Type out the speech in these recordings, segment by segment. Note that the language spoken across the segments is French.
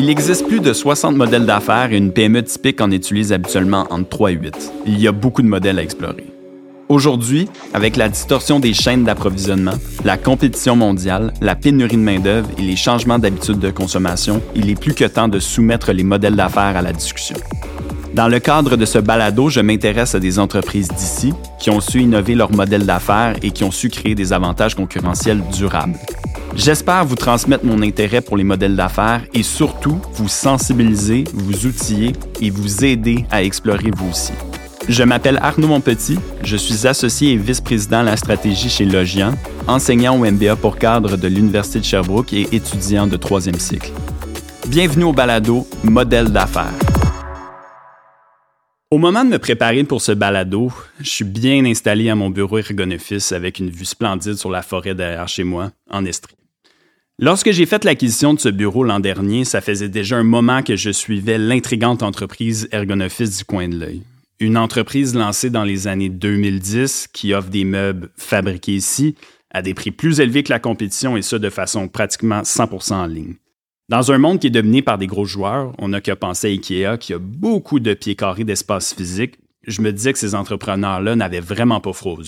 Il existe plus de 60 modèles d'affaires et une PME typique en utilise habituellement entre 3 et 8. Il y a beaucoup de modèles à explorer. Aujourd'hui, avec la distorsion des chaînes d'approvisionnement, la compétition mondiale, la pénurie de main-d'œuvre et les changements d'habitudes de consommation, il est plus que temps de soumettre les modèles d'affaires à la discussion. Dans le cadre de ce balado, je m'intéresse à des entreprises d'ici qui ont su innover leur modèle d'affaires et qui ont su créer des avantages concurrentiels durables. J'espère vous transmettre mon intérêt pour les modèles d'affaires et surtout vous sensibiliser, vous outiller et vous aider à explorer vous aussi. Je m'appelle Arnaud Monpetit, je suis associé et vice-président à la stratégie chez Logian, enseignant au MBA pour cadre de l'Université de Sherbrooke et étudiant de troisième cycle. Bienvenue au balado Modèle d'affaires. Au moment de me préparer pour ce balado, je suis bien installé à mon bureau Ergonoffice avec une vue splendide sur la forêt derrière chez moi, en Estrie. Lorsque j'ai fait l'acquisition de ce bureau l'an dernier, ça faisait déjà un moment que je suivais l'intrigante entreprise Ergonoffice du coin de l'œil. Une entreprise lancée dans les années 2010 qui offre des meubles fabriqués ici à des prix plus élevés que la compétition et ce de façon pratiquement 100% en ligne. Dans un monde qui est dominé par des gros joueurs, on n'a qu'à penser à IKEA qui a beaucoup de pieds carrés d'espace physique. Je me disais que ces entrepreneurs-là n'avaient vraiment pas froid.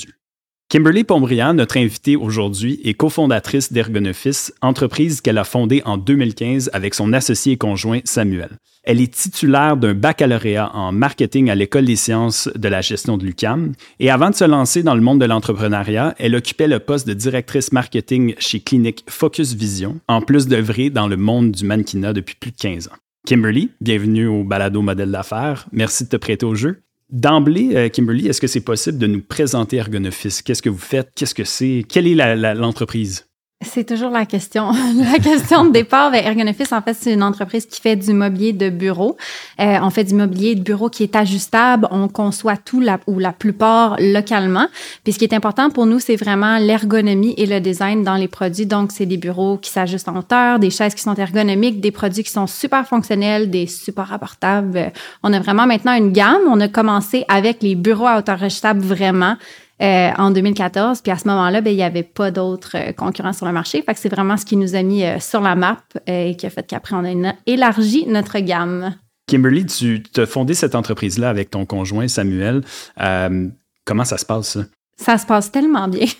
Kimberly Pombriand, notre invitée aujourd'hui, est cofondatrice d'Ergonoffice, entreprise qu'elle a fondée en 2015 avec son associé et conjoint Samuel. Elle est titulaire d'un baccalauréat en marketing à l'École des sciences de la gestion de l'UCAM et avant de se lancer dans le monde de l'entrepreneuriat, elle occupait le poste de directrice marketing chez Clinique Focus Vision, en plus d'œuvrer dans le monde du mannequinat depuis plus de 15 ans. Kimberly, bienvenue au Balado Modèle d'affaires. Merci de te prêter au jeu. D'emblée, euh, Kimberly, est-ce que c'est possible de nous présenter Ergonoffice? Qu'est-ce que vous faites? Qu'est-ce que c'est? Quelle est l'entreprise? C'est toujours la question. la question de départ, ben, Ergonoffice, en fait, c'est une entreprise qui fait du mobilier de bureau. Euh, on fait du mobilier de bureau qui est ajustable. On conçoit tout la, ou la plupart localement. Puis ce qui est important pour nous, c'est vraiment l'ergonomie et le design dans les produits. Donc, c'est des bureaux qui s'ajustent en hauteur, des chaises qui sont ergonomiques, des produits qui sont super fonctionnels, des super apportables. On a vraiment maintenant une gamme. On a commencé avec les bureaux à hauteur ajustable vraiment. Euh, en 2014. Puis à ce moment-là, ben, il n'y avait pas d'autres euh, concurrents sur le marché. Fait que c'est vraiment ce qui nous a mis euh, sur la map et qui a fait qu'après, on a élargi notre gamme. Kimberly, tu as fondé cette entreprise-là avec ton conjoint Samuel. comment ça se passe, ça? Ça se passe tellement bien.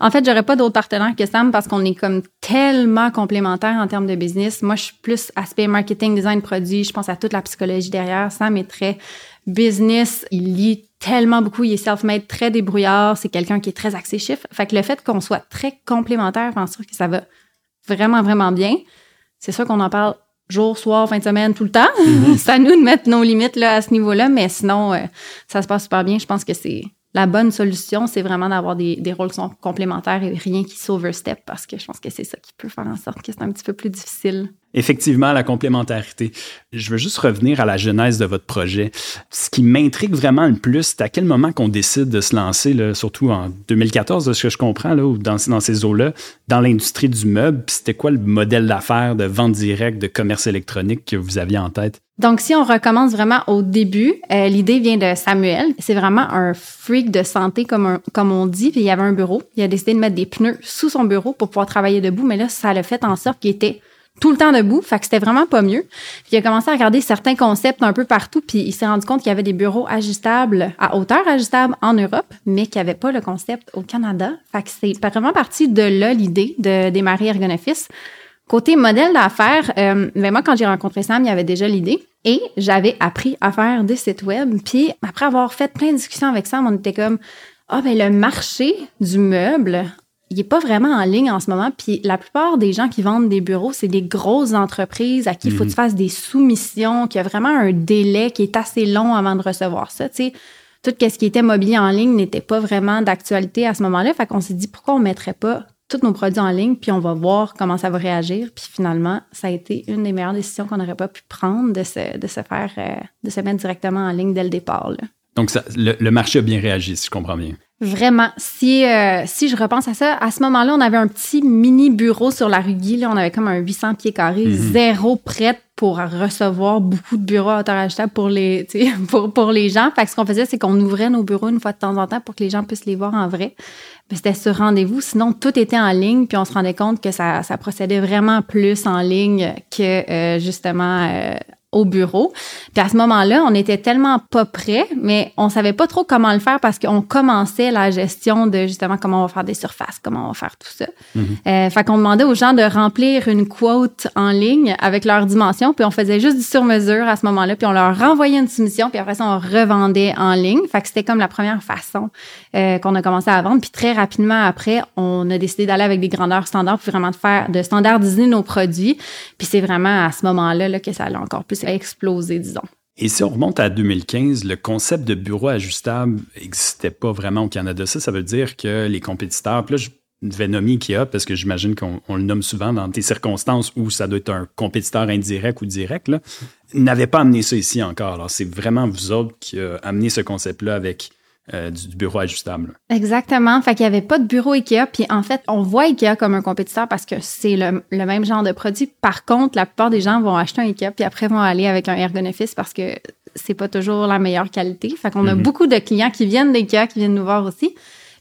En fait, j'aurais pas d'autres partenaires que Sam parce qu'on est comme tellement complémentaires en termes de business. Moi, je suis plus aspect marketing, design, produit. Je pense à toute la psychologie derrière. Sam est très business. Il lit tellement beaucoup. Il est self-made, très débrouillard. C'est quelqu'un qui est très axé chiffre. Fait que le fait qu'on soit très complémentaires, je pense que ça va vraiment, vraiment bien. C'est sûr qu'on en parle jour, soir, fin de semaine, tout le temps. C'est à nous de mettre nos limites là, à ce niveau-là, mais sinon, euh, ça se passe super bien. Je pense que c'est la bonne solution, c'est vraiment d'avoir des, des, rôles qui sont complémentaires et rien qui s'overstep parce que je pense que c'est ça qui peut faire en sorte que c'est un petit peu plus difficile. Effectivement, la complémentarité. Je veux juste revenir à la genèse de votre projet. Ce qui m'intrigue vraiment le plus, c'est à quel moment qu'on décide de se lancer, surtout en 2014, de ce que je comprends, là, dans ces eaux-là, dans l'industrie du meuble. C'était quoi le modèle d'affaires de vente directe, de commerce électronique que vous aviez en tête? Donc, si on recommence vraiment au début, euh, l'idée vient de Samuel. C'est vraiment un freak de santé, comme, comme on dit. Puis il y avait un bureau. Il a décidé de mettre des pneus sous son bureau pour pouvoir travailler debout. Mais là, ça l'a fait en sorte qu'il était tout le temps debout, fait que c'était vraiment pas mieux. Puis il a commencé à regarder certains concepts un peu partout, puis il s'est rendu compte qu'il y avait des bureaux ajustables à hauteur ajustable en Europe, mais qu'il n'y avait pas le concept au Canada. Fait que c'est vraiment parti de là l'idée de démarrer Ergonoffice. Côté modèle d'affaires, euh, ben moi quand j'ai rencontré Sam, il y avait déjà l'idée et j'avais appris à faire des sites web. Puis après avoir fait plein de discussions avec Sam, on était comme ah ben le marché du meuble il est pas vraiment en ligne en ce moment. Puis la plupart des gens qui vendent des bureaux, c'est des grosses entreprises à qui il faut que tu mhm. fasses des soumissions, qui a vraiment un délai qui est assez long avant de recevoir ça. Tu sais, tout ce qui était mobilier en ligne n'était pas vraiment d'actualité à ce moment-là. Fait qu'on s'est dit pourquoi on mettrait pas tous nos produits en ligne, puis on va voir comment ça va réagir. Puis finalement, ça a été une des meilleures décisions qu'on n'aurait pas pu prendre de se, de se faire, euh, de se mettre directement en ligne dès le départ. Là. Donc, le, marché a bien réagi, si je comprends bien. Vraiment. Si, euh, si je repense à ça, à ce moment-là, on avait un petit mini bureau sur la rue Guy. Là, on avait comme un 800 pieds carrés, Mhm. zéro prête pour recevoir beaucoup de bureaux à hauteur achetable pour les, pour, pour les gens. Fait que ce qu'on faisait, c'est qu'on ouvrait nos bureaux une fois de temps en temps pour que les gens puissent les voir en vrai. Mais c'était sur rendez-vous. Sinon, tout était en ligne, puis on se rendait compte que ça, ça procédait vraiment plus en ligne que euh, justement euh, au bureau. Puis à ce moment-là, on était tellement pas prêts, mais on savait pas trop comment le faire parce qu'on commençait la gestion de justement comment on va faire des surfaces, comment on va faire tout ça. Euh, fait qu'on demandait aux gens de remplir une quote en ligne avec leurs dimensions, puis on faisait juste du sur-mesure à ce moment-là, puis on leur renvoyait une soumission, puis après ça, on revendait en ligne. Fait que c'était comme la première façon euh, qu'on a commencé à vendre. Puis très rapidement après, on a décidé d'aller avec des grandeurs standards, puis vraiment de faire, de standardiser nos produits. Puis c'est vraiment à ce moment-là là, que ça a encore plus explosé, disons. Et si on remonte à 2015, le concept de bureau ajustable n'existait pas vraiment au Canada. Ça, ça veut dire que les compétiteurs, puis là, je vais nommer IKEA parce que j'imagine qu'on on le nomme souvent dans des circonstances où ça doit être un compétiteur indirect ou direct, n'avaient pas amené ça ici encore. Alors, c'est vraiment vous autres qui avez amené ce concept-là avec euh, du, du bureau ajustable. Exactement. Fait qu'il n'y avait pas de bureau IKEA. Puis en fait, on voit IKEA comme un compétiteur parce que c'est le, le même genre de produit. Par contre, la plupart des gens vont acheter un IKEA puis après vont aller avec un Ergonophis parce que c'est pas toujours la meilleure qualité. Fait qu'on a Mhm. beaucoup de clients qui viennent d'IKEA, qui viennent nous voir aussi.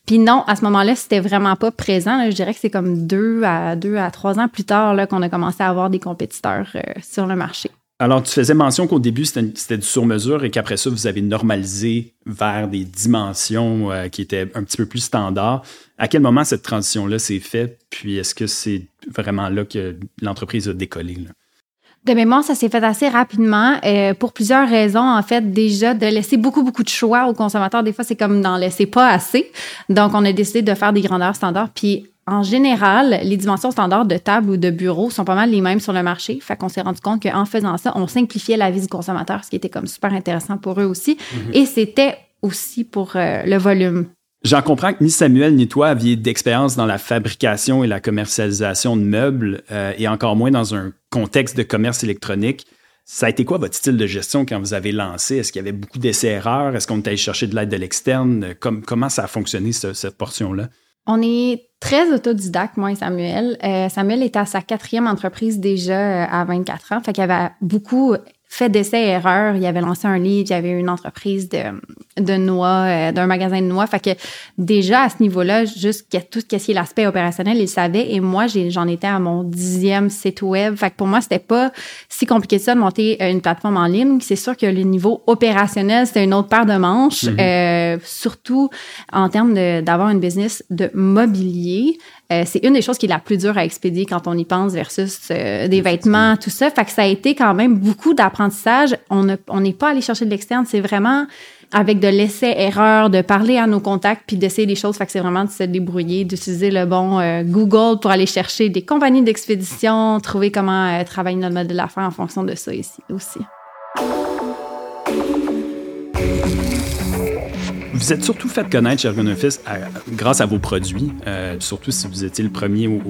Puis non, à ce moment-là, c'était vraiment pas présent. là. Je dirais que c'est comme deux à deux à trois ans plus tard qu'on a commencé à avoir des compétiteurs euh, sur le marché. Alors, tu faisais mention qu'au début, c'était du sur-mesure et qu'après ça, vous avez normalisé vers des dimensions euh, qui étaient un petit peu plus standards. À quel moment cette transition-là s'est faite? Puis, est-ce que c'est vraiment là que l'entreprise a décollé? De mémoire, ça s'est fait assez rapidement euh, pour plusieurs raisons. En fait, déjà de laisser beaucoup beaucoup de choix aux consommateurs. Des fois, c'est comme d'en laisser pas assez. Donc, on a décidé de faire des grandeurs standards. Puis, en général, les dimensions standards de table ou de bureau sont pas mal les mêmes sur le marché. Fait qu'on s'est rendu compte qu'en faisant ça, on simplifiait la vie du consommateur, ce qui était comme super intéressant pour eux aussi. Et c'était aussi pour euh, le volume. J'en comprends que ni Samuel ni toi aviez d'expérience dans la fabrication et la commercialisation de meubles euh, et encore moins dans un contexte de commerce électronique. Ça a été quoi votre style de gestion quand vous avez lancé? Est-ce qu'il y avait beaucoup d'essais-erreurs? Est-ce qu'on était allé chercher de l'aide de l'externe? Com- comment ça a fonctionné, ce- cette portion-là? On est très autodidacte, moi et Samuel. Euh, Samuel était à sa quatrième entreprise déjà euh, à 24 ans. Fait qu'il avait beaucoup fait d'essais et erreurs. Il avait lancé un livre, il avait une entreprise de, de noix, euh, d'un magasin de noix. Fait que déjà à ce niveau-là, juste tout ce qui est l'aspect opérationnel, il savait. Et moi, j'en étais à mon dixième site web. Fait que pour moi, c'était pas si compliqué que ça de monter euh, une plateforme en ligne. C'est sûr que le niveau opérationnel, c'était une autre paire de manches. Mhm. Euh, surtout en termes de- d'avoir une business de mobilier. Euh, c'est une des choses qui est la plus dure à expédier quand on y pense versus euh, des vêtements, tout ça. Fait que ça a été quand même beaucoup d'apprentissage. On ne- on n'est pas allé chercher de l'externe. C'est vraiment avec de l'essai-erreur, de parler à nos contacts puis d'essayer des choses. Fait que c'est vraiment de se débrouiller, d'utiliser le bon euh, Google pour aller chercher des compagnies d'expédition, trouver comment euh, travailler notre modèle d'affaires en fonction de ça ici aussi. Vous êtes surtout fait connaître chez Ergonophis à- grâce à vos produits, euh, surtout si vous étiez le premier au,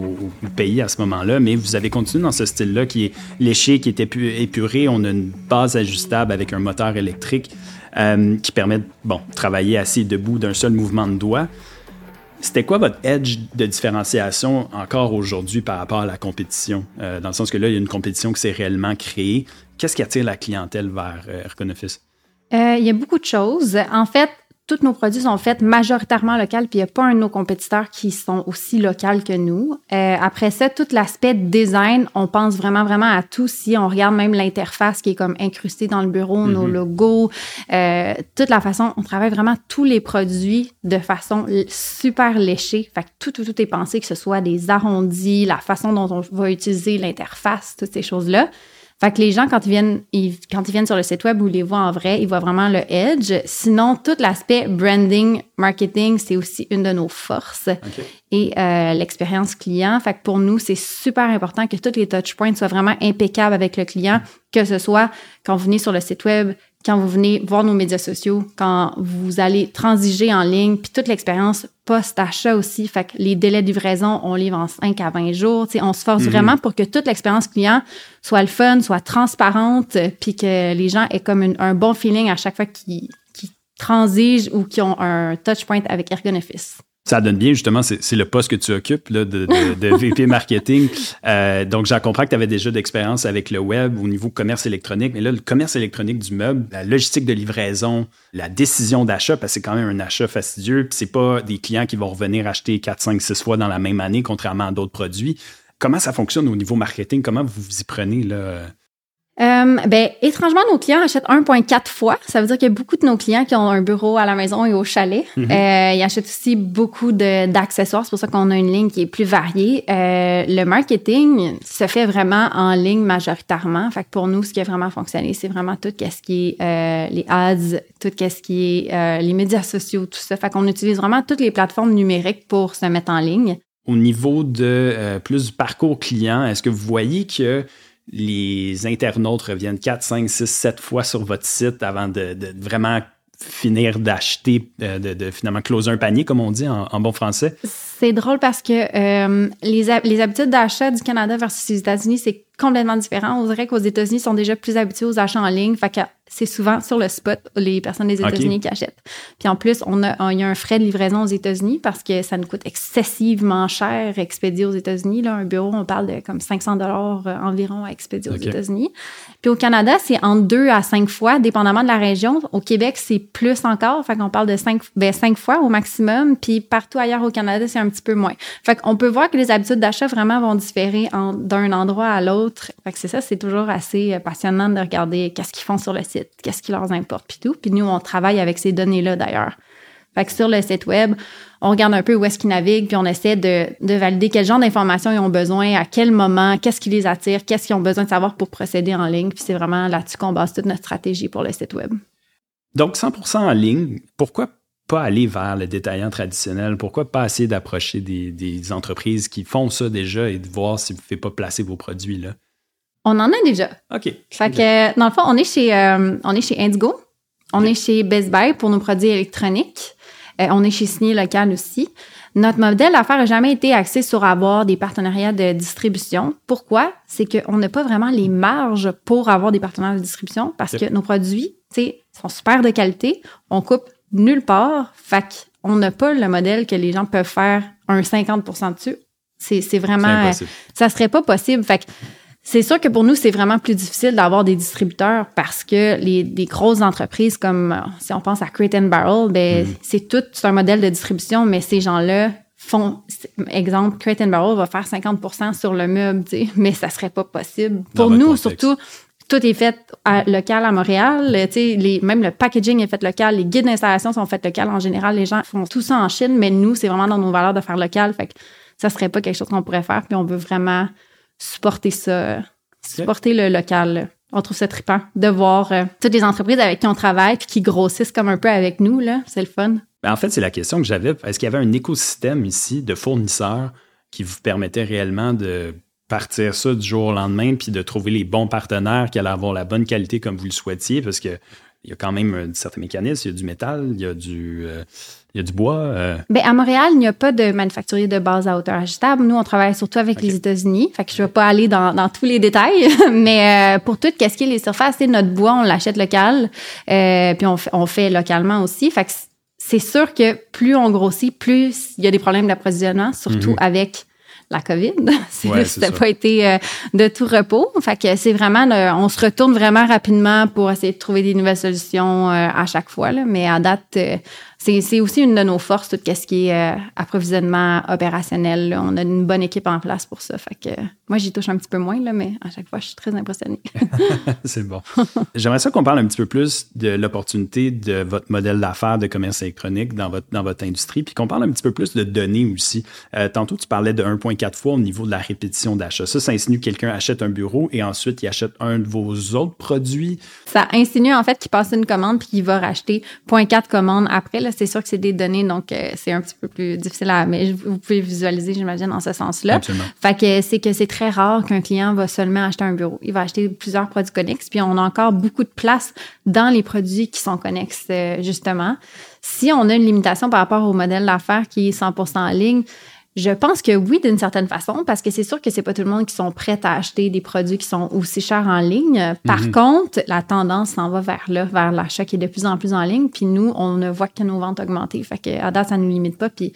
pays à ce moment-là, mais vous avez continué dans ce style-là qui est léché, qui est épu- épuré. On a une base ajustable avec un moteur électrique euh, qui permet de bon, travailler assis debout d'un seul mouvement de doigt. C'était quoi votre edge de différenciation encore aujourd'hui par rapport à la compétition? Euh, dans le sens que là, il y a une compétition qui s'est réellement créée. Qu'est-ce qui attire la clientèle vers euh, Ergonophis? Euh, il y a beaucoup de choses. En fait, tous nos produits sont faits majoritairement locaux, puis il n'y a pas un de nos compétiteurs qui sont aussi locaux que nous. Euh, après ça, tout l'aspect design, on pense vraiment, vraiment à tout. Si on regarde même l'interface qui est comme incrustée dans le bureau, nos Mhm. logos, euh, toute la façon, on travaille vraiment tous les produits de façon super léchée. Fait que tout, tout, tout est pensé, que ce soit des arrondis, la façon dont on va utiliser l'interface, toutes ces choses-là. Fait que les gens, quand ils viennent, ils- quand ils viennent sur le site web ou ils les voient en vrai, ils voient vraiment le edge. Sinon, tout l'aspect branding, marketing, c'est aussi une de nos forces et euh, l'expérience client. Fait que pour nous, c'est super important que tous les touchpoints soient vraiment impeccables avec le client, que ce soit quand vous venez sur le site web, quand vous venez voir nos médias sociaux, quand vous allez transiger en ligne, puis toute l'expérience post-achat aussi. Fait que les délais de livraison, on livre en 5 à 20 jours. Tu sais, on se force Mhm. vraiment pour que toute l'expérience client soit le fun, soit transparente, puis que les gens aient comme une- un bon feeling à chaque fois qu'ils qu'ils transigent ou qui ont un touchpoint avec Ergonoffice. Ça donne bien, justement, c'est le poste que tu occupes là, de, de, VP marketing. Euh, donc, j'en comprends que tu avais déjà d'expérience avec le web au niveau commerce électronique. Mais là, le commerce électronique du meuble, la logistique de livraison, la décision d'achat, parce que c'est quand même un achat fastidieux, puis c'est pas des clients qui vont revenir acheter 4, 5, 6 fois dans la même année, contrairement à d'autres produits. Comment ça fonctionne au niveau marketing? Comment vous vous y prenez là? Euh, ben, étrangement, nos clients achètent 1,4 fois. Ça veut dire qu'il y a beaucoup de nos clients qui ont un bureau à la maison et au chalet. Mhm. euh, ils achètent aussi beaucoup d'accessoires. C'est pour ça qu'on a une ligne qui est plus variée. Euh, le marketing se fait vraiment en ligne majoritairement. Fait que pour nous, ce qui a vraiment fonctionné, c'est vraiment tout ce qui est les ads, tout ce qui est les médias sociaux, tout ça. Fait qu'on utilise vraiment toutes les plateformes numériques pour se mettre en ligne. Au niveau de plus du parcours client, est-ce que vous voyez que les internautes reviennent 4, 5, 6, 7 fois sur votre site avant de, vraiment finir d'acheter, euh, de, finalement closer un panier, comme on dit en, bon français? C'est drôle parce que euh, les, les habitudes d'achat du Canada versus les États-Unis, c'est complètement différent. On dirait qu'aux États-Unis, ils sont déjà plus habitués aux achats en ligne. Fait que c'est souvent sur le spot les personnes des États-Unis qui achètent. Puis en plus, on a, il y a un frais de livraison aux États-Unis parce que ça nous coûte excessivement cher expédier aux États-Unis. Là, un bureau, on parle de comme 500 dollars euh, environ à expédier aux États-Unis. Puis au Canada, c'est en deux à cinq fois, dépendamment de la région. Au Québec, c'est plus encore. Fait qu'on parle de cinq, ben, cinq fois au maximum. Puis partout ailleurs au Canada, c'est un petit peu moins. Fait qu'on peut voir que les habitudes d'achat vraiment vont différer d'un endroit à l'autre. Fait que c'est ça, c'est toujours assez euh, passionnant de regarder qu'est-ce qu'ils font sur le site, qu'est-ce qui leur importe, puis tout. Puis nous, on travaille avec ces données-là d'ailleurs. Fait que sur le site web, on regarde un peu où est-ce qu'ils naviguent, puis on essaie de, de valider quel genre d'informations ils ont besoin, à quel moment, qu'est-ce qui les attire, qu'est-ce qu'ils ont besoin de savoir pour procéder en ligne. Puis c'est vraiment là-dessus qu'on base toute notre stratégie pour le site web. Donc 100% en ligne, pourquoi pas aller vers le détaillant traditionnel? Pourquoi pas essayer d'approcher des, des, entreprises qui font ça déjà et de voir si vous ne pouvez pas placer vos produits là? On en a déjà. OK. Fait que, dans le fond, on est chez, euh, on est chez Indigo. On est chez Best Buy pour nos produits électroniques. Euh, on est chez Signé Local aussi. Notre modèle d'affaires n'a jamais été axé sur avoir des partenariats de distribution. Pourquoi? C'est qu'on n'a pas vraiment les marges pour avoir des partenaires de distribution parce que nos produits, tu sais, sont super de qualité. On coupe nulle part. Fait qu'on n'a pas le modèle que les gens peuvent faire un 50% dessus. C'est vraiment... ça serait pas possible. Fait que c'est sûr que pour nous, c'est vraiment plus difficile d'avoir des distributeurs parce que les des grosses entreprises comme euh, si on pense à Crate and Barrel, ben mm-hmm. c'est tout c'est un modèle de distribution, mais ces gens-là font exemple Crate and Barrel va faire 50% sur le meuble, mais ça serait pas possible. Pour nous, surtout, tout est fait à, local à Montréal. Les, même le packaging est fait local. Les guides d'installation sont faits local. En général, les gens font tout ça en Chine, mais nous, c'est vraiment dans nos valeurs de faire local. Fait que ça serait pas quelque chose qu'on pourrait faire. Puis on veut vraiment supporter ça, supporter le local. On trouve ça trippant de voir euh, toutes les entreprises avec qui on travaille puis qui grossissent comme un peu avec nous. là. C'est le fun. Ben, en fait, c'est la question que j'avais. Est-ce qu'il y avait un écosystème ici de fournisseurs qui vous permettait réellement de partir ça du jour au lendemain puis de trouver les bons partenaires qui allaient avoir la bonne qualité comme vous le souhaitiez? Parce que il y a quand même certains mécanismes, il y a du métal, il y a du, euh, il y a du bois. Euh. Bien, à Montréal, il n'y a pas de manufacturier de base à hauteur agitable. Nous, on travaille surtout avec les États-Unis. Fait que je ne vais pas aller dans, dans tous les détails. Mais euh, pour tout, qu'est-ce qui est les surfaces, c'est notre bois, on l'achète local. puis on, on fait localement aussi. Fait que c'est sûr que plus on grossit, plus il y a des problèmes d'approvisionnement, surtout mhm. avec la COVID. ça n'a pas été euh, de tout repos. Fait que c'est vraiment, on se retourne vraiment rapidement pour essayer de trouver des nouvelles solutions euh, à chaque fois. Là. Mais à date, euh, c'est aussi une de nos forces, tout ce qui est euh, approvisionnement opérationnel. On a une bonne équipe en place pour ça. Fait que moi, j'y touche un petit peu moins, là, mais à chaque fois, je suis très impressionnée. c'est bon. J'aimerais ça qu'on parle un petit peu plus de l'opportunité de votre modèle d'affaires de commerce électronique dans votre, dans votre industrie, puis qu'on parle un petit peu plus de données aussi. Euh, tantôt, tu parlais de 1,4 fois au niveau de la répétition d'achat. Ça, ça insinue que quelqu'un achète un bureau et ensuite, il achète un de vos autres produits. Ça insinue en fait qu'il passe une commande puis qu'il va racheter 0.4 commandes après. Là, c'est sûr que c'est des données, donc euh, c'est un petit peu plus difficile à. Mais vous pouvez visualiser, j'imagine, en ce sens-là. Fait que c'est que c'est très rare qu'un client va seulement acheter un bureau. Il va acheter plusieurs produits connexes, puis on a encore beaucoup de place dans les produits qui sont connexes, euh, justement. Si on a une limitation par rapport au modèle d'affaires qui est 100% en ligne, Je pense que oui, d'une certaine façon, parce que c'est sûr que c'est pas tout le monde qui sont prêts à acheter des produits qui sont aussi chers en ligne. Par Mhm. contre, la tendance s'en va vers là, vers l'achat qui est de plus en plus en ligne. Puis nous, on ne voit que nos ventes augmenter. Fait que à date, ça nous limite pas. Puis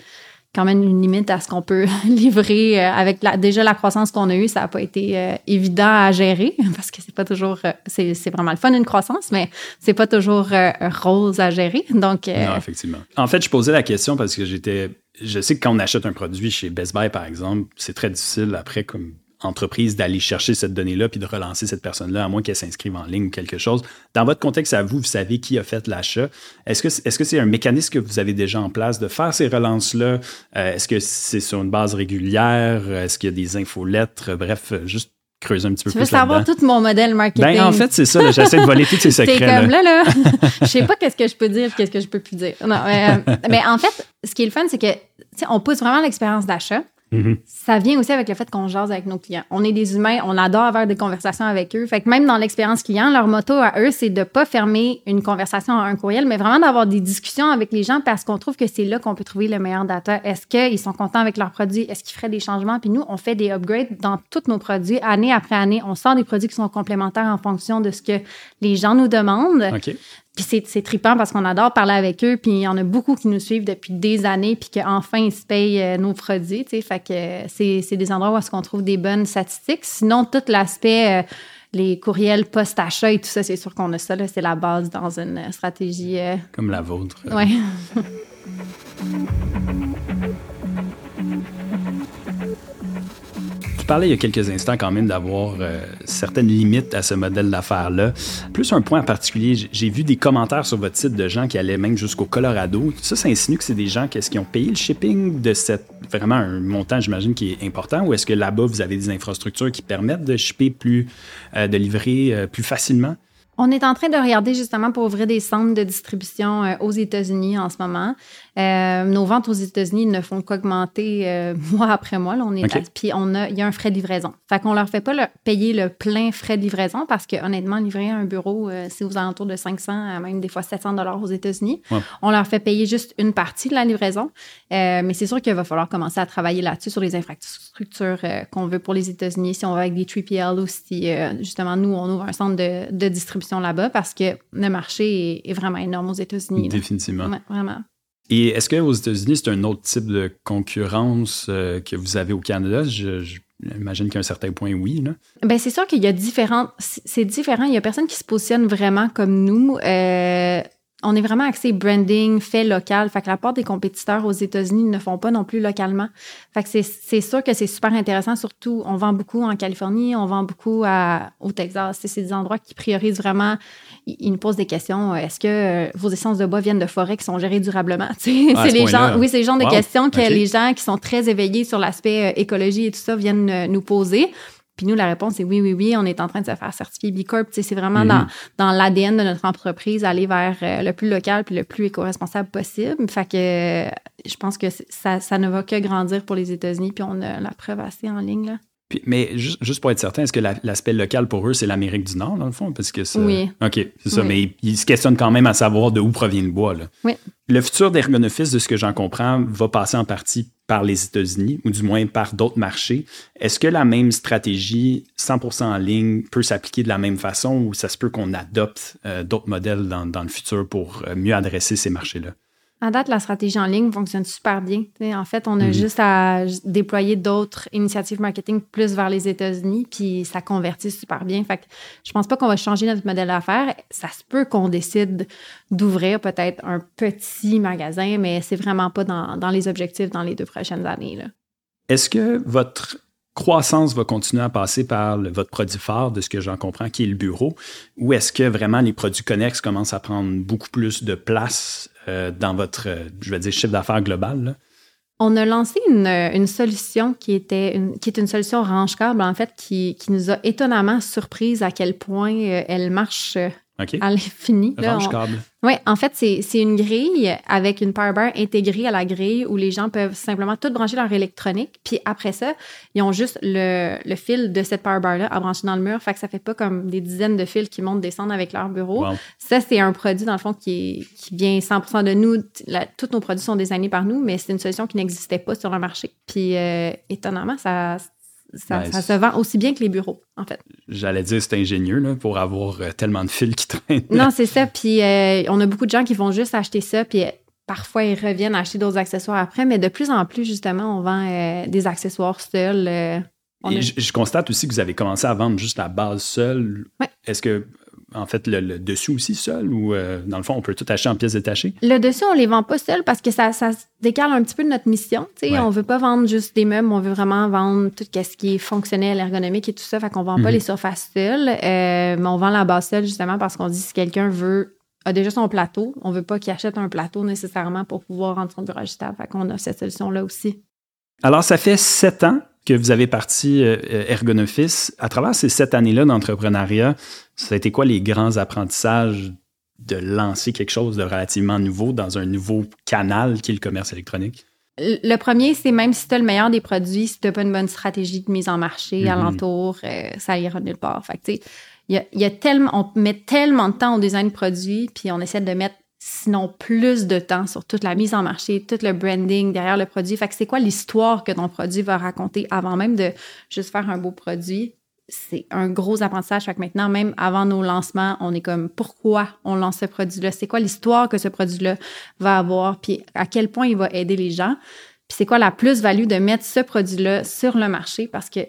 quand même une limite à ce qu'on peut livrer euh, avec la, déjà la croissance qu'on a eue, ça n'a pas été euh, évident à gérer parce que c'est pas toujours euh, c'est c'est vraiment le fun une croissance, mais c'est pas toujours euh, rose à gérer. Donc euh, Non, effectivement. En fait, je posais la question parce que j'étais. Je sais que quand on achète un produit chez Best Buy, par exemple, c'est très difficile après, comme entreprise, d'aller chercher cette donnée-là puis de relancer cette personne-là, à moins qu'elle s'inscrive en ligne ou quelque chose. Dans votre contexte à vous, vous savez qui a fait l'achat. Est-ce que c'est un mécanisme que vous avez déjà en place de faire ces relances-là? Euh, est-ce que c'est sur une base régulière? Est-ce qu'il y a des infolettres? Bref, juste creuser un petit peu tu veux savoir tout mon modèle marketing? Ben, en fait, c'est ça. J'essaie de voler tous ces C'est secrets. comme là. là, je sais pas qu'est-ce que je peux dire, qu'est-ce que je peux plus dire. Non, mais, euh, mais en fait, ce qui est le fun, c'est que, tu sais, on pousse vraiment l'expérience d'achat. Mhm. Ça vient aussi avec le fait qu'on jase avec nos clients. On est des humains, on adore avoir des conversations avec eux. Fait que même dans l'expérience client, leur motto à eux, c'est de pas fermer une conversation en un courriel, mais vraiment d'avoir des discussions avec les gens parce qu'on trouve que c'est là qu'on peut trouver le meilleur data. Est-ce qu'ils sont contents avec leurs produits? Est-ce qu'ils feraient des changements? Puis nous, on fait des upgrades dans tous nos produits, année après année. On sort des produits qui sont complémentaires en fonction de ce que les gens nous demandent. Puis c'est, trippant parce qu'on adore parler avec eux. Puis il y en a beaucoup qui nous suivent depuis des années, puis qu'enfin, ils se payent euh, nos produits. tu sais. Fait que euh, c'est, c'est des endroits où est-ce qu'on trouve des bonnes statistiques. Sinon, tout l'aspect, euh, les courriels post-achat et tout ça, c'est sûr qu'on a ça. Là, c'est la base dans une stratégie. Comme la vôtre. ouais. parlais il y a quelques instants quand même d'avoir euh, certaines limites à ce modèle d'affaires-là. Plus un point en particulier, j'ai vu des commentaires sur votre site de gens qui allaient même jusqu'au Colorado. Ça, ça insinue que c'est des gens qui ont payé le shipping de cette vraiment un montant, j'imagine, qui est important, ou est-ce que là-bas vous avez des infrastructures qui permettent de shipper plus, euh, de livrer euh, plus facilement? On est en train de regarder justement pour ouvrir des centres de distribution euh, aux États-Unis en ce moment. Euh, nos ventes aux États-Unis ne font qu'augmenter euh, mois après mois. Là, on est là- puis on a, il y a un frais de livraison. Fait qu'on leur fait pas le- payer le plein frais de livraison parce que honnêtement, livrer un bureau, c'est aux alentours de 500 à même des fois 700 dollars aux États-Unis. Ouais. On leur fait payer juste une partie de la livraison. Mais c'est sûr qu'il va falloir commencer à travailler là-dessus sur les infrastructures qu'on veut pour les États-Unis, si on va avec des 3PL ou si justement nous, on ouvre un centre de, de distribution là-bas parce que le marché est, est vraiment énorme aux États-Unis. Définitivement. Ouais, vraiment. Et est-ce qu'aux États-Unis, c'est un autre type de concurrence euh, que vous avez au Canada? Je- je- J'imagine qu'à un certain point, oui. Là. Ben c'est sûr qu'il y a différentes. C'est c'est différent. Il y a personne qui se positionne vraiment comme nous. Euh, on est vraiment axé branding, fait local. Fait que la part des compétiteurs aux États-Unis ne font pas non plus localement. Fait que c'est- c'est sûr que c'est super intéressant. Surtout, on vend beaucoup en Californie, on vend beaucoup à, au Texas. C'est des endroits qui priorisent vraiment. Ils, ils nous posent des questions. Est-ce que euh, vos essences de bois viennent de forêts qui sont gérées durablement? Ah, c'est ce les gens. Oui, c'est le genre de questions que les gens qui sont très éveillés sur l'aspect euh, écologie et tout ça viennent euh, nous poser. Puis nous, la réponse est oui, oui, oui, on est en train de se faire certifier B Corp. C'est vraiment Mhm. dans, dans l'ADN de notre entreprise, aller vers euh, le plus local puis le plus éco-responsable possible. Fait que euh, je pense que ça, ça ne va que grandir pour les États-Unis, puis on a la preuve assez en ligne. Là. Puis- mais juste, juste pour être certain, est-ce que la- l'aspect local pour eux, c'est l'Amérique du Nord, dans le fond? Parce que Oui. OK, c'est ça. Mais ils, ils se questionnent quand même à savoir de où provient le bois. Là. Oui. Le futur d'Ergonoffice, de ce que j'en comprends, va passer en partie par les États-Unis, ou du moins par d'autres marchés. Est-ce que la même stratégie, 100% en ligne, peut s'appliquer de la même façon, ou ça se peut qu'on adopte euh, d'autres modèles dans, dans le futur pour euh, mieux adresser ces marchés-là? À date, la stratégie en ligne fonctionne super bien. En fait, on a Mhm. juste à déployer d'autres initiatives marketing plus vers les États-Unis, puis ça convertit super bien. Fait que je pense pas qu'on va changer notre modèle d'affaires. Ça se peut qu'on décide d'ouvrir peut-être un petit magasin, mais c'est vraiment pas dans, dans les objectifs dans les deux prochaines années. Est-ce que votre croissance va continuer à passer par votre produit phare, de ce que j'en comprends, qui est le bureau, ou est-ce que vraiment les produits connexes commencent à prendre beaucoup plus de place euh, dans votre, euh, je vais dire, chiffre d'affaires global? On a lancé une, une solution qui était une, qui est une solution range câble, en fait, qui, qui nous a étonnamment surprise à quel point euh, elle marche euh, à l'infini. Range-câble. Oui, en fait, c'est une grille avec une power bar intégrée à la grille où les gens peuvent simplement tout brancher leur électronique. Puis après ça, ils ont juste le, le fil de cette power bar-là à brancher dans le mur. Fait que ça fait pas comme des dizaines de fils qui montent, descendent avec leur bureau. Ça, c'est un produit, dans le fond, qui, qui vient 100 de nous. tous nos produits sont designés par nous, mais c'est une solution qui n'existait pas sur le marché. Puis euh, étonnamment, ça, ça, se vend aussi bien que les bureaux, en fait. J'allais dire c'est ingénieux là, pour avoir euh, tellement de fils qui traînent. Non, c'est ça. Puis euh, on a beaucoup de gens qui vont juste acheter ça, puis euh, parfois ils reviennent acheter d'autres accessoires après, mais de plus en plus, justement, on vend des accessoires seuls. Et je, constate aussi que vous avez commencé à vendre juste la base seule. Est-ce que en fait, le, dessus aussi seul ou euh, dans le fond, on peut tout acheter en pièces détachées? Le dessus, on les vend pas seul parce que ça, ça décale un petit peu de notre mission. On ne On veut pas vendre juste des meubles, on veut vraiment vendre tout ce qui est fonctionnel, ergonomique et tout ça. Fait qu'on vend pas mhm. les surfaces seules, euh, mais on vend la base seule justement parce qu'on dit si quelqu'un veut a déjà son plateau, on veut pas qu'il achète un plateau nécessairement pour pouvoir rendre son bureau ajustable. Fait qu'on a cette solution-là aussi. Alors, ça fait sept ans que vous avez parti euh, Ergonoffice. À travers ces sept années-là d'entrepreneuriat, ça a été quoi les grands apprentissages de lancer quelque chose de relativement nouveau dans un nouveau canal qui est le commerce électronique? Le premier, c'est même si tu as le meilleur des produits, si tu n'as pas une bonne stratégie de mise en marché mm-hmm. alentour, euh, ça ira nulle part. Fait il y a, tellement, on met tellement de temps au design de produits, puis on essaie de mettre sinon plus de temps sur toute la mise en marché, tout le branding derrière le produit. Fait que c'est quoi l'histoire que ton produit va raconter avant même de juste faire un beau produit? C'est un gros apprentissage. Fait que maintenant, même avant nos lancements, on est comme pourquoi on lance ce produit-là? C'est quoi l'histoire que ce produit-là va avoir? Puis à quel point il va aider les gens? Puis c'est quoi la plus-value de mettre ce produit-là sur le marché? Parce que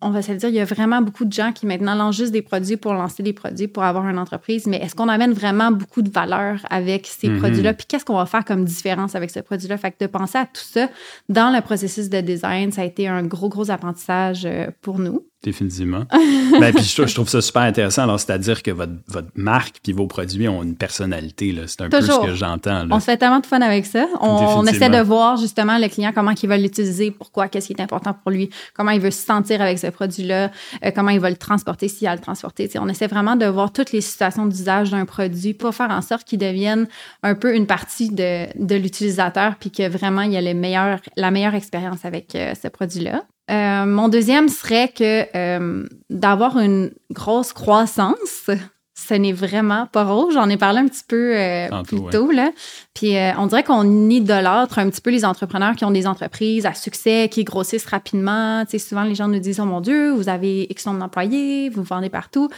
on va se le dire, il y a vraiment beaucoup de gens qui maintenant lancent juste des produits pour lancer des produits, pour avoir une entreprise, mais est-ce qu'on amène vraiment beaucoup de valeur avec ces mm-hmm. produits-là? Puis qu'est-ce qu'on va faire comme différence avec ce produit-là? Fait que de penser à tout ça dans le processus de design, ça a été un gros, gros apprentissage euh, pour nous. Définitivement. ben, puis je, trouve ça super intéressant. Alors, c'est-à-dire que votre, votre marque puis vos produits ont une personnalité. C'est un peu ce que j'entends. On se fait tellement de fun avec ça. On, essaie de voir justement le client comment il va l'utiliser, pourquoi, qu'est-ce qui est important pour lui, comment il veut se sentir avec ce produit-là, euh, comment il va le transporter s'il a le transporter. on essaie vraiment de voir toutes les situations d'usage d'un produit pour faire en sorte qu'il devienne un peu une partie de, de l'utilisateur puis que vraiment il y a la meilleure expérience avec euh, ce produit-là. Euh, mon deuxième serait que euh, d'avoir une grosse croissance, ce n'est vraiment pas rose. J'en ai parlé un petit peu euh, plus tôt. Là. Puis on dirait qu'on idolâtre un petit peu les entrepreneurs qui ont des entreprises à succès, qui grossissent rapidement. Tu sais, souvent, les gens nous disent, oh mon Dieu, vous avez X nombre d'employés, vous vendez partout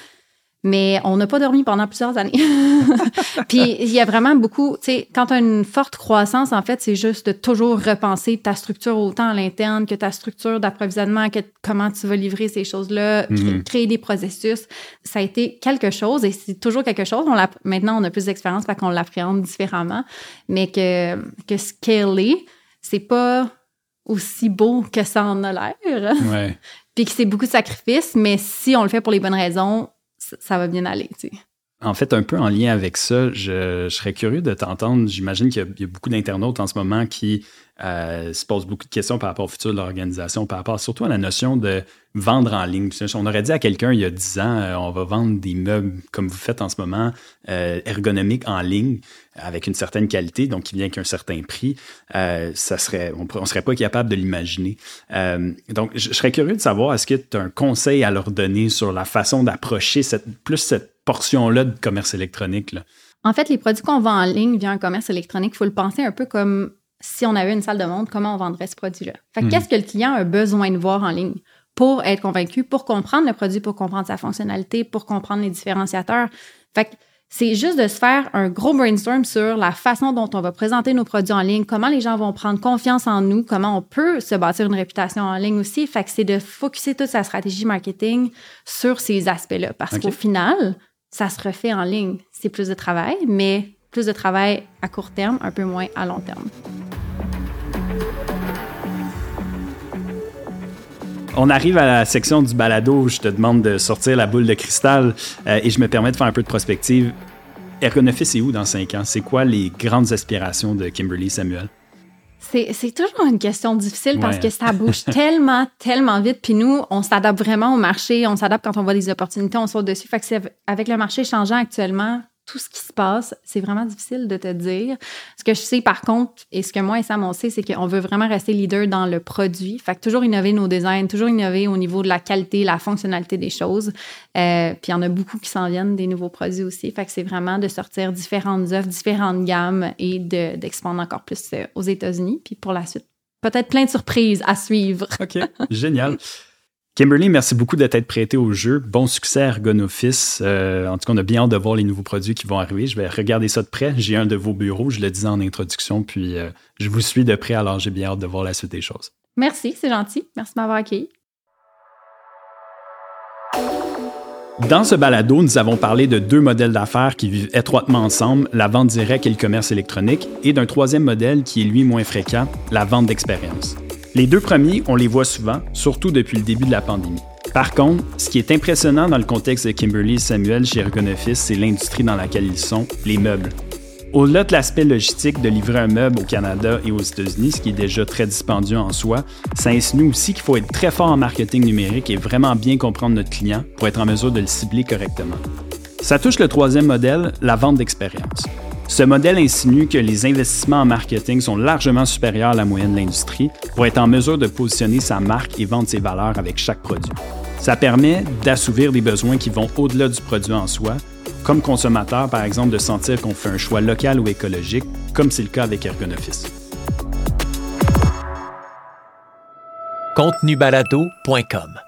mais on n'a pas dormi pendant plusieurs années. Puis il y a vraiment beaucoup, tu sais, quand tu as une forte croissance, en fait, c'est juste de toujours repenser ta structure autant à l'interne que ta structure d'approvisionnement, que comment tu vas livrer ces choses-là, mhm. créer des processus. Ça a été quelque chose et c'est toujours quelque chose. On maintenant, on a plus d'expérience, fait qu'on l'appréhende différemment, mais que, que scaler, c'est pas aussi beau que ça en a l'air. Ouais. Puis que c'est beaucoup de sacrifices, mais si on le fait pour les bonnes raisons, ça va bien aller, tu sais. En fait, un peu en lien avec ça, je, serais curieux de t'entendre. J'imagine qu'il y, a beaucoup d'internautes en ce moment qui euh, se posent beaucoup de questions par rapport au futur de l'organisation, par rapport surtout à la notion de vendre en ligne. On aurait dit à quelqu'un il y a 10 ans, euh, on va vendre des meubles comme vous faites en ce moment, euh, ergonomiques en ligne, avec une certaine qualité, donc qui vient qu'un certain prix. on ne serait pas capable de l'imaginer. donc, je, serais curieux de savoir, est-ce que tu as un conseil à leur donner sur la façon d'approcher plus cette portion-là de commerce électronique? Là? En fait, les produits qu'on vend en ligne via un commerce électronique, il faut le penser un peu comme si on avait une salle de montre, comment on vendrait ce produit-là. Fait hmm. qu'est-ce que le client a besoin de voir en ligne pour être convaincu, pour comprendre le produit, pour comprendre sa fonctionnalité, pour comprendre les différenciateurs? Fait que c'est juste de se faire un gros brainstorm sur la façon dont on va présenter nos produits en ligne, comment les gens vont prendre confiance en nous, comment on peut se bâtir une réputation en ligne aussi. Fait que c'est de focuser toute sa stratégie marketing sur ces aspects-là. Parce qu'au final, ça se refait en ligne. C'est plus de travail, mais plus de travail à court terme, un peu moins à long terme. On arrive à la section du balado où je te demande de sortir la boule de cristal euh, et je me permets de faire un peu de prospective. Ergonoffice est où dans cinq ans? C'est quoi les grandes aspirations de Kimberly Samuel? C'est toujours une question difficile parce Ouais. que ça bouge tellement, tellement vite. Puis nous, on s'adapte vraiment au marché. On s'adapte quand on voit des opportunités, on saute dessus. Fait que c'est avec le marché changeant actuellement, tout ce qui se passe, c'est vraiment difficile de te dire. Ce que je sais par contre, et ce que moi et Sam on sait, c'est qu'on veut vraiment rester leader dans le produit. Fait que toujours innover nos designs, toujours innover au niveau de la qualité, la fonctionnalité des choses. Euh, puis il y en a beaucoup qui s'en viennent, des nouveaux produits aussi. Fait que c'est vraiment de sortir différentes offres, différentes gammes et de- d'expandre encore plus euh, aux États-Unis. Puis pour la suite, peut-être plein de surprises à suivre. OK, génial. Kimberly, merci beaucoup de t'être prêtée au jeu. Bon succès à Ergonoffice. Euh, en tout cas, on a bien hâte de voir les nouveaux produits qui vont arriver. Je vais regarder ça de près. J'ai un de vos bureaux, je le disais en introduction, puis euh, je vous suis de près, alors j'ai bien hâte de voir la suite des choses. Merci, c'est gentil. Merci de m'avoir accueilli. Dans ce balado, nous avons parlé de deux modèles d'affaires qui vivent étroitement ensemble, la vente directe et le commerce électronique, et d'un troisième modèle qui est lui moins fréquent, la vente d'expérience. Les deux premiers, on les voit souvent, surtout depuis le début de la pandémie. Par contre, ce qui est impressionnant dans le contexte de Kimberly et Samuel chez Ergonoffice, c'est l'industrie dans laquelle ils sont, les meubles. Au-delà de l'aspect logistique de livrer un meuble au Canada et aux États-Unis, ce qui est déjà très dispendieux en soi, ça insinue aussi qu'il faut être très fort en marketing numérique et vraiment bien comprendre notre client pour être en mesure de le cibler correctement. Ça touche le troisième modèle, la vente d'expérience. Ce modèle insinue que les investissements en marketing sont largement supérieurs à la moyenne de l'industrie pour être en mesure de positionner sa marque et vendre ses valeurs avec chaque produit. Ça permet d'assouvir des besoins qui vont au-delà du produit en soi, comme consommateur par exemple de sentir qu'on fait un choix local ou écologique, comme c'est le cas avec Ergonoffice. contenubalado.com